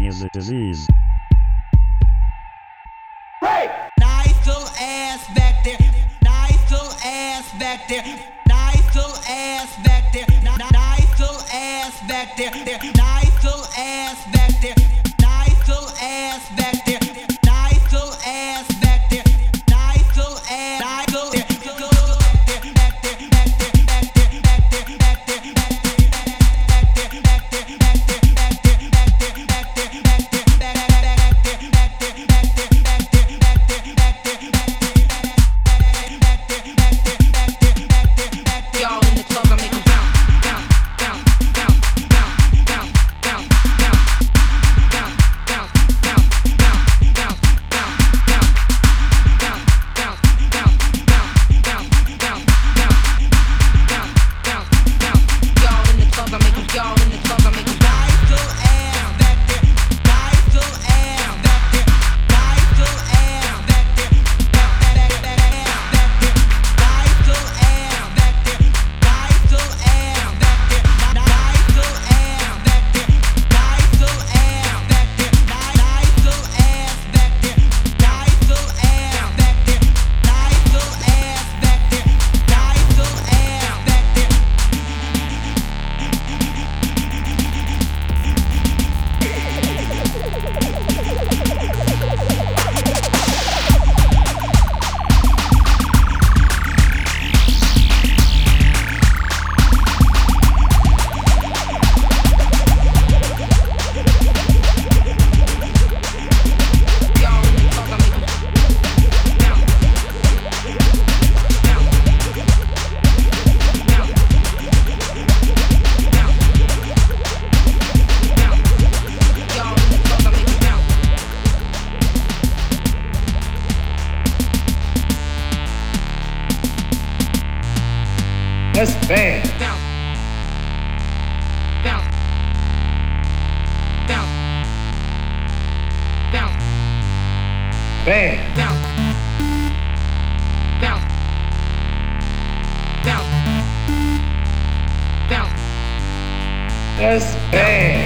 body and the disease. Hey! Nice little ass back there. Nice little ass back there. Nice little ass back there. Nice little ass back there. Nice little ass back there. Nice little ass back there. has bang. Bang. Down. Down. Down. Fail.